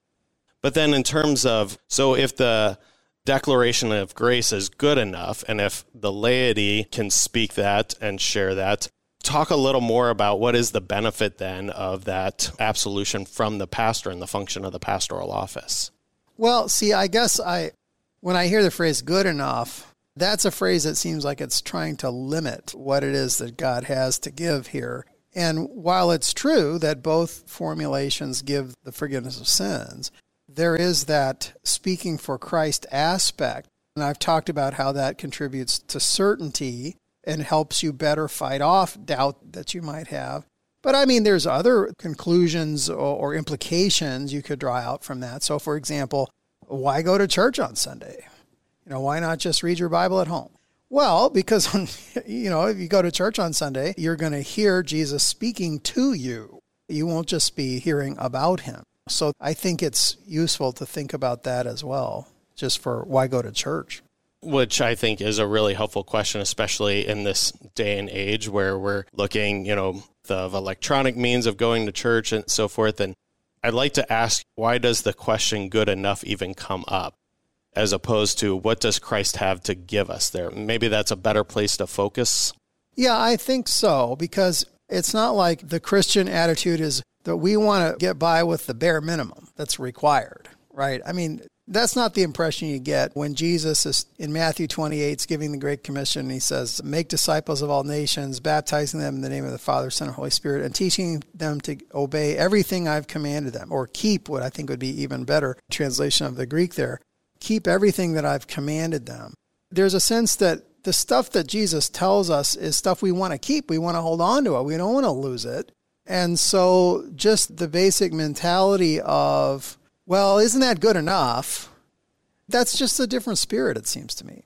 But then in terms of, so if the declaration of grace is good enough, and if the laity can speak that and share that, talk a little more about what is the benefit then of that absolution from the pastor and the function of the pastoral office. Well, see, I guess I, when I hear the phrase good enough, that's a phrase that seems like it's trying to limit what it is that God has to give here. And while it's true that both formulations give the forgiveness of sins, there is that speaking for Christ aspect. And I've talked about how that contributes to certainty and helps you better fight off doubt that you might have. But I mean, there's other conclusions or, implications you could draw out from that. So, for example, why go to church on Sunday? You know, why not just read your Bible at home? Well, because, you know, if you go to church on Sunday, you're going to hear Jesus speaking to you. You won't just be hearing about him. So I think it's useful to think about that as well, just for why go to church. Which I think is a really helpful question, especially in this day and age where we're looking, you know, of electronic means of going to church and so forth. And I'd like to ask, why does the question good enough even come up? As opposed to what does Christ have to give us there? Maybe that's a better place to focus. Yeah, I think so, because it's not like the Christian attitude is that we want to get by with the bare minimum that's required, right? I mean, that's not the impression you get when Jesus is in Matthew 28 is giving the Great Commission. He says, Make disciples of all nations, baptizing them in the name of the Father, Son, and Holy Spirit, and teaching them to obey everything I've commanded them, or keep what I think would be even better translation of the Greek there keep everything that I've commanded them. There's a sense that the stuff that Jesus tells us is stuff we want to keep. We want to hold on to it. We don't want to lose it. And so, just the basic mentality of, well, isn't that good enough? That's just a different spirit, it seems to me.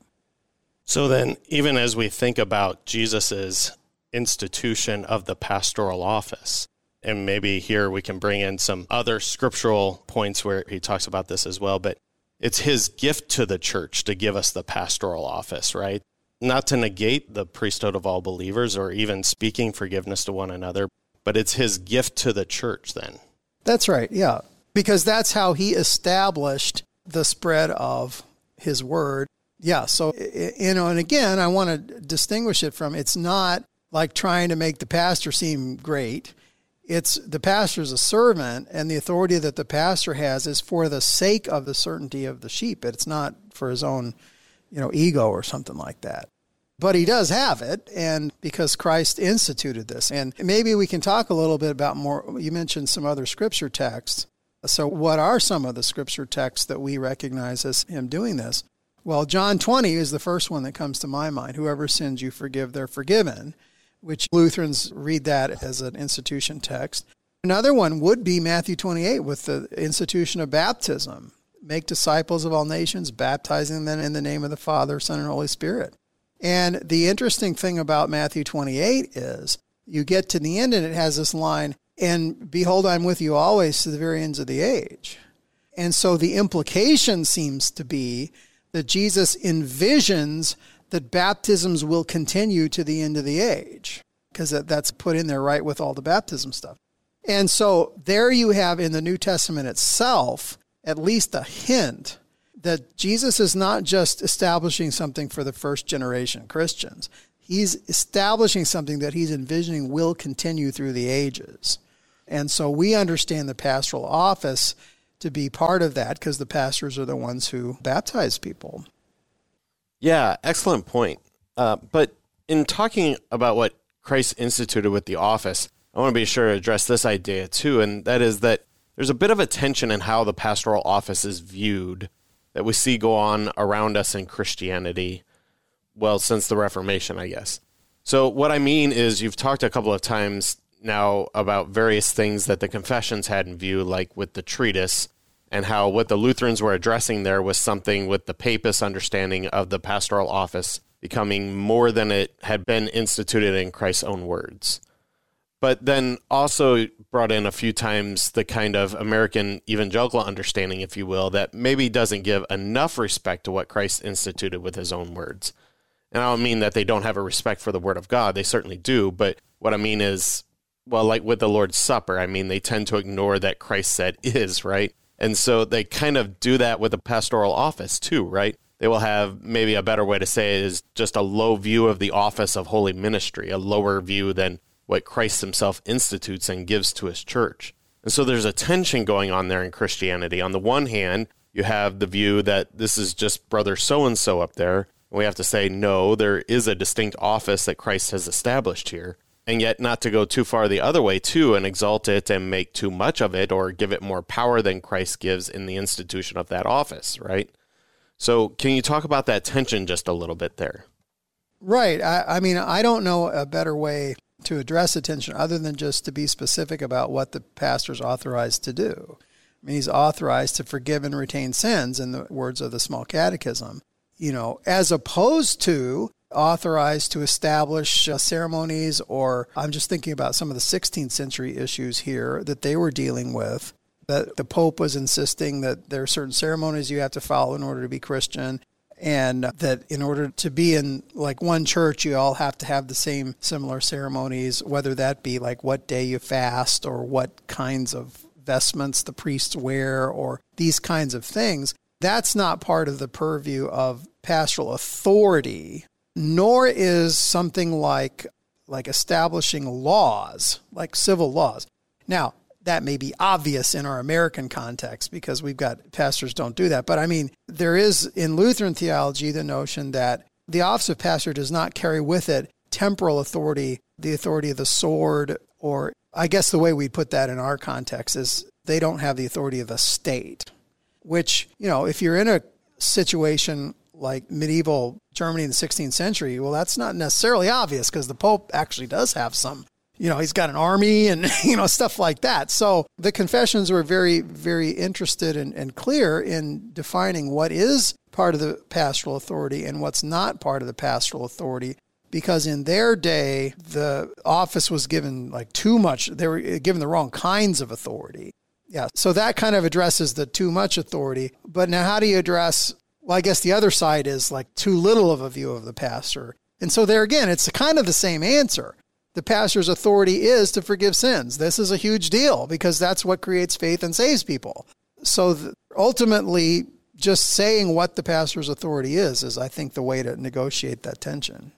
So, then, even as we think about Jesus's institution of the pastoral office, and maybe here we can bring in some other scriptural points where he talks about this as well, but it's his gift to the church to give us the pastoral office, right? Not to negate the priesthood of all believers or even speaking forgiveness to one another, but it's his gift to the church then. That's right, yeah. Because that's how he established the spread of his word. Yeah, so, you know, and again, I want to distinguish it from it's not like trying to make the pastor seem great It's the pastor's a servant, and the authority that the pastor has is for the sake of the certainty of the sheep. It's not for his own, you know, ego or something like that. But he does have it, and because Christ instituted this. And maybe we can talk a little bit about more. You mentioned some other scripture texts. So, what are some of the scripture texts that we recognize as him doing this? Well, John 20 is the first one that comes to my mind. Whoever sins you forgive, they're forgiven, which Lutherans read that as an institution text. Another one would be Matthew 28 with the institution of baptism. Make disciples of all nations, baptizing them in the name of the Father, Son, and Holy Spirit. And the interesting thing about Matthew 28 is you get to the end and it has this line, and behold, I'm with you always to the very ends of the age. And so the implication seems to be that Jesus envisions that baptisms will continue to the end of the age, because that's put in there right with all the baptism stuff. And so there you have in the New Testament itself at least a hint that Jesus is not just establishing something for the first generation Christians. He's establishing something that he's envisioning will continue through the ages. And so we understand the pastoral office to be part of that because the pastors are the ones who baptize people. Yeah, excellent point. Uh, but in talking about what Christ instituted with the office, I want to be sure to address this idea too, and that is that there's a bit of a tension in how the pastoral office is viewed that we see go on around us in Christianity, well, since the Reformation, I guess. So, what I mean is, you've talked a couple of times now about various things that the confessions had in view, like with the treatise, and how what the Lutherans were addressing there was something with the papist understanding of the pastoral office becoming more than it had been instituted in Christ's own words. But then also brought in a few times the kind of American evangelical understanding, if you will, that maybe doesn't give enough respect to what Christ instituted with his own words. And I don't mean that they don't have a respect for the word of God, they certainly do. But what I mean is well, like with the Lord's Supper, I mean, they tend to ignore that Christ said is, right? And so they kind of do that with the pastoral office too, right? They will have maybe a better way to say is just a low view of the office of holy ministry, a lower view than what Christ himself institutes and gives to his church. And so there's a tension going on there in Christianity. On the one hand, you have the view that this is just brother so and so up there. And we have to say, no, there is a distinct office that Christ has established here and yet not to go too far the other way too and exalt it and make too much of it or give it more power than Christ gives in the institution of that office, right? So, can you talk about that tension just a little bit there? Right. I, I mean, I don't know a better way to address the tension other than just to be specific about what the pastor's authorized to do. I mean, he's authorized to forgive and retain sins in the words of the small catechism, you know, as opposed to authorized to establish uh, ceremonies, or I'm just thinking about some of the 16th century issues here that they were dealing with. That the Pope was insisting that there are certain ceremonies you have to follow in order to be Christian, and that in order to be in like one church, you all have to have the same similar ceremonies, whether that be like what day you fast or what kinds of vestments the priests wear or these kinds of things. That's not part of the purview of pastoral authority nor is something like like establishing laws, like civil laws. Now, that may be obvious in our American context because we've got pastors don't do that. But I mean, there is in Lutheran theology the notion that the office of pastor does not carry with it temporal authority, the authority of the sword, or I guess the way we put that in our context is they don't have the authority of the state, which, you know, if you're in a situation like medieval Germany in the 16th century, well, that's not necessarily obvious because the Pope actually does have some. You know, he's got an army and, you know, stuff like that. So the confessions were very, very interested and, and clear in defining what is part of the pastoral authority and what's not part of the pastoral authority because in their day the office was given like too much they were given the wrong kinds of authority yeah so that kind of addresses the too much authority but now how do you address well, I guess the other side is like too little of a view of the pastor. And so there again, it's kind of the same answer. The pastor's authority is to forgive sins. This is a huge deal because that's what creates faith and saves people. So ultimately, just saying what the pastor's authority is is, I think, the way to negotiate that tension.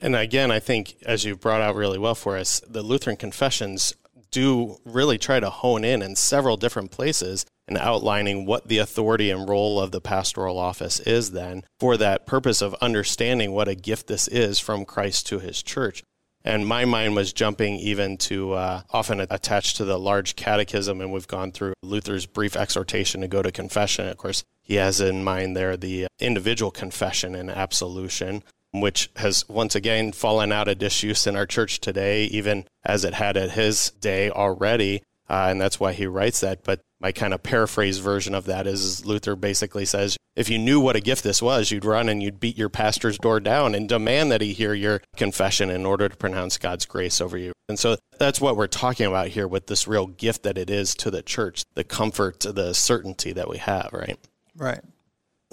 And again, I think, as you brought out really well for us, the Lutheran confessions do really try to hone in in several different places and outlining what the authority and role of the pastoral office is then for that purpose of understanding what a gift this is from Christ to his church. And my mind was jumping even to uh, often attached to the large catechism, and we've gone through Luther's brief exhortation to go to confession. Of course, he has in mind there the individual confession and absolution, which has once again fallen out of disuse in our church today, even as it had at his day already. Uh, and that's why he writes that. But my kind of paraphrase version of that is Luther basically says, if you knew what a gift this was, you'd run and you'd beat your pastor's door down and demand that he hear your confession in order to pronounce God's grace over you. And so that's what we're talking about here with this real gift that it is to the church, the comfort, the certainty that we have, right? Right.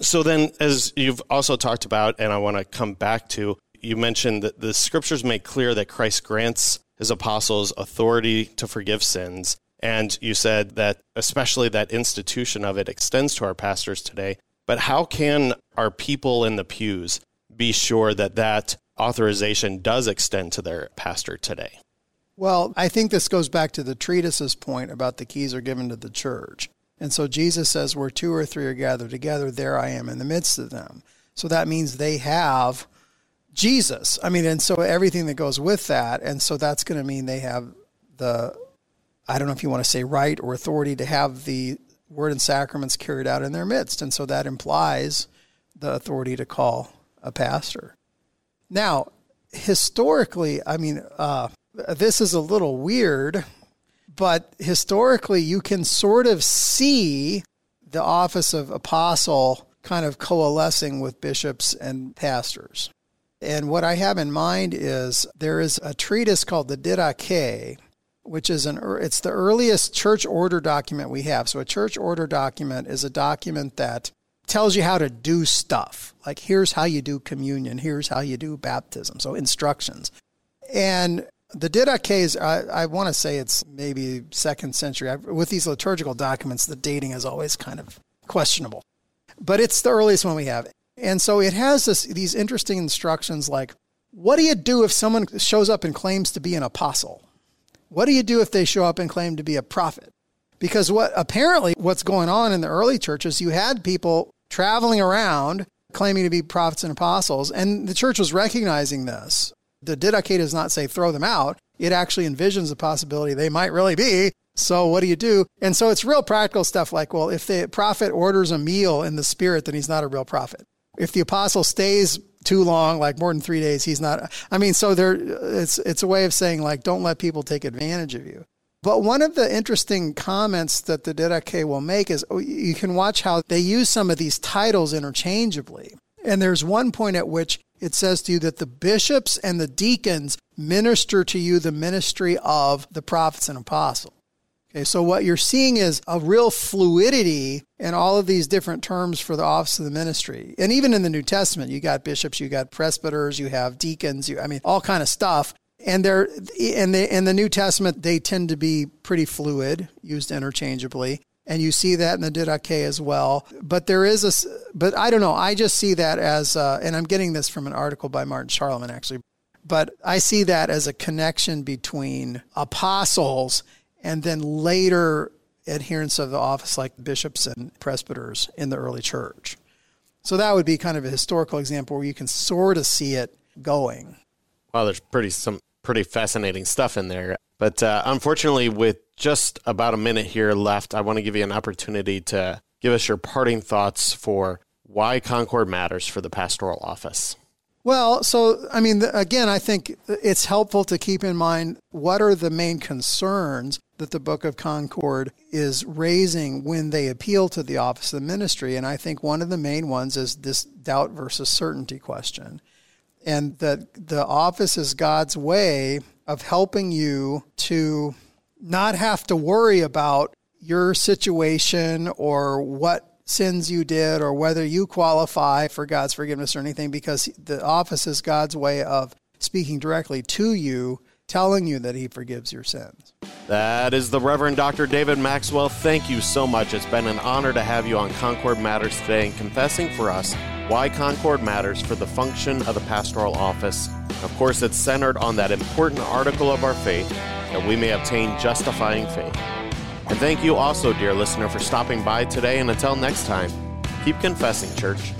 So then, as you've also talked about, and I want to come back to, you mentioned that the scriptures make clear that Christ grants his apostles authority to forgive sins and you said that especially that institution of it extends to our pastors today. But how can our people in the pews be sure that that authorization does extend to their pastor today? Well, I think this goes back to the treatise's point about the keys are given to the church. And so Jesus says, where two or three are gathered together, there I am in the midst of them. So that means they have Jesus. I mean, and so everything that goes with that. And so that's going to mean they have the I don't know if you want to say right or authority to have the word and sacraments carried out in their midst. And so that implies the authority to call a pastor. Now, historically, I mean, uh, this is a little weird, but historically, you can sort of see the office of apostle kind of coalescing with bishops and pastors. And what I have in mind is there is a treatise called the Didache, which is an it's the earliest church order document we have. So a church order document is a document that tells you how to do stuff. Like here's how you do communion, here's how you do baptism. So instructions. And the Didaches, I, I want to say it's maybe second century. I, with these liturgical documents, the dating is always kind of questionable, but it's the earliest one we have. And so it has this, these interesting instructions like, what do you do if someone shows up and claims to be an apostle? What do you do if they show up and claim to be a prophet? Because what apparently what's going on in the early churches, you had people traveling around claiming to be prophets and apostles, and the church was recognizing this. The Didache does not say throw them out. It actually envisions the possibility they might really be. So what do you do? And so it's real practical stuff like, well, if the prophet orders a meal in the spirit, then he's not a real prophet. If the apostle stays too long, like more than three days, he's not. I mean, so there, it's it's a way of saying like, don't let people take advantage of you. But one of the interesting comments that the Didache will make is oh, you can watch how they use some of these titles interchangeably. And there's one point at which it says to you that the bishops and the deacons minister to you the ministry of the prophets and apostles. Okay, so what you're seeing is a real fluidity in all of these different terms for the office of the ministry. And even in the New Testament, you got bishops, you got presbyters, you have deacons, you I mean all kind of stuff. And they're in the in the New Testament, they tend to be pretty fluid, used interchangeably. And you see that in the Didache as well. But there is a, but I don't know. I just see that as, uh, and I'm getting this from an article by Martin Scharlemann actually. But I see that as a connection between apostles and then later adherents of the office like bishops and presbyters in the early church. So that would be kind of a historical example where you can sort of see it going. Wow, there's pretty some pretty fascinating stuff in there. But uh, unfortunately, with just about a minute here left, I want to give you an opportunity to give us your parting thoughts for why Concord matters for the pastoral office. Well, so I mean, again, I think it's helpful to keep in mind what are the main concerns that the Book of Concord is raising when they appeal to the office of the ministry. And I think one of the main ones is this doubt versus certainty question. And that the office is God's way of helping you to not have to worry about your situation or what sins you did or whether you qualify for God's forgiveness or anything because the office is God's way of speaking directly to you telling you that he forgives your sins. That is the Reverend Dr. David Maxwell. Thank you so much. It's been an honor to have you on Concord Matters today and confessing for us why Concord matters for the function of the pastoral office. Of course, it's centered on that important article of our faith, that we may obtain justifying faith. And thank you also, dear listener, for stopping by today. And until next time, keep confessing, church.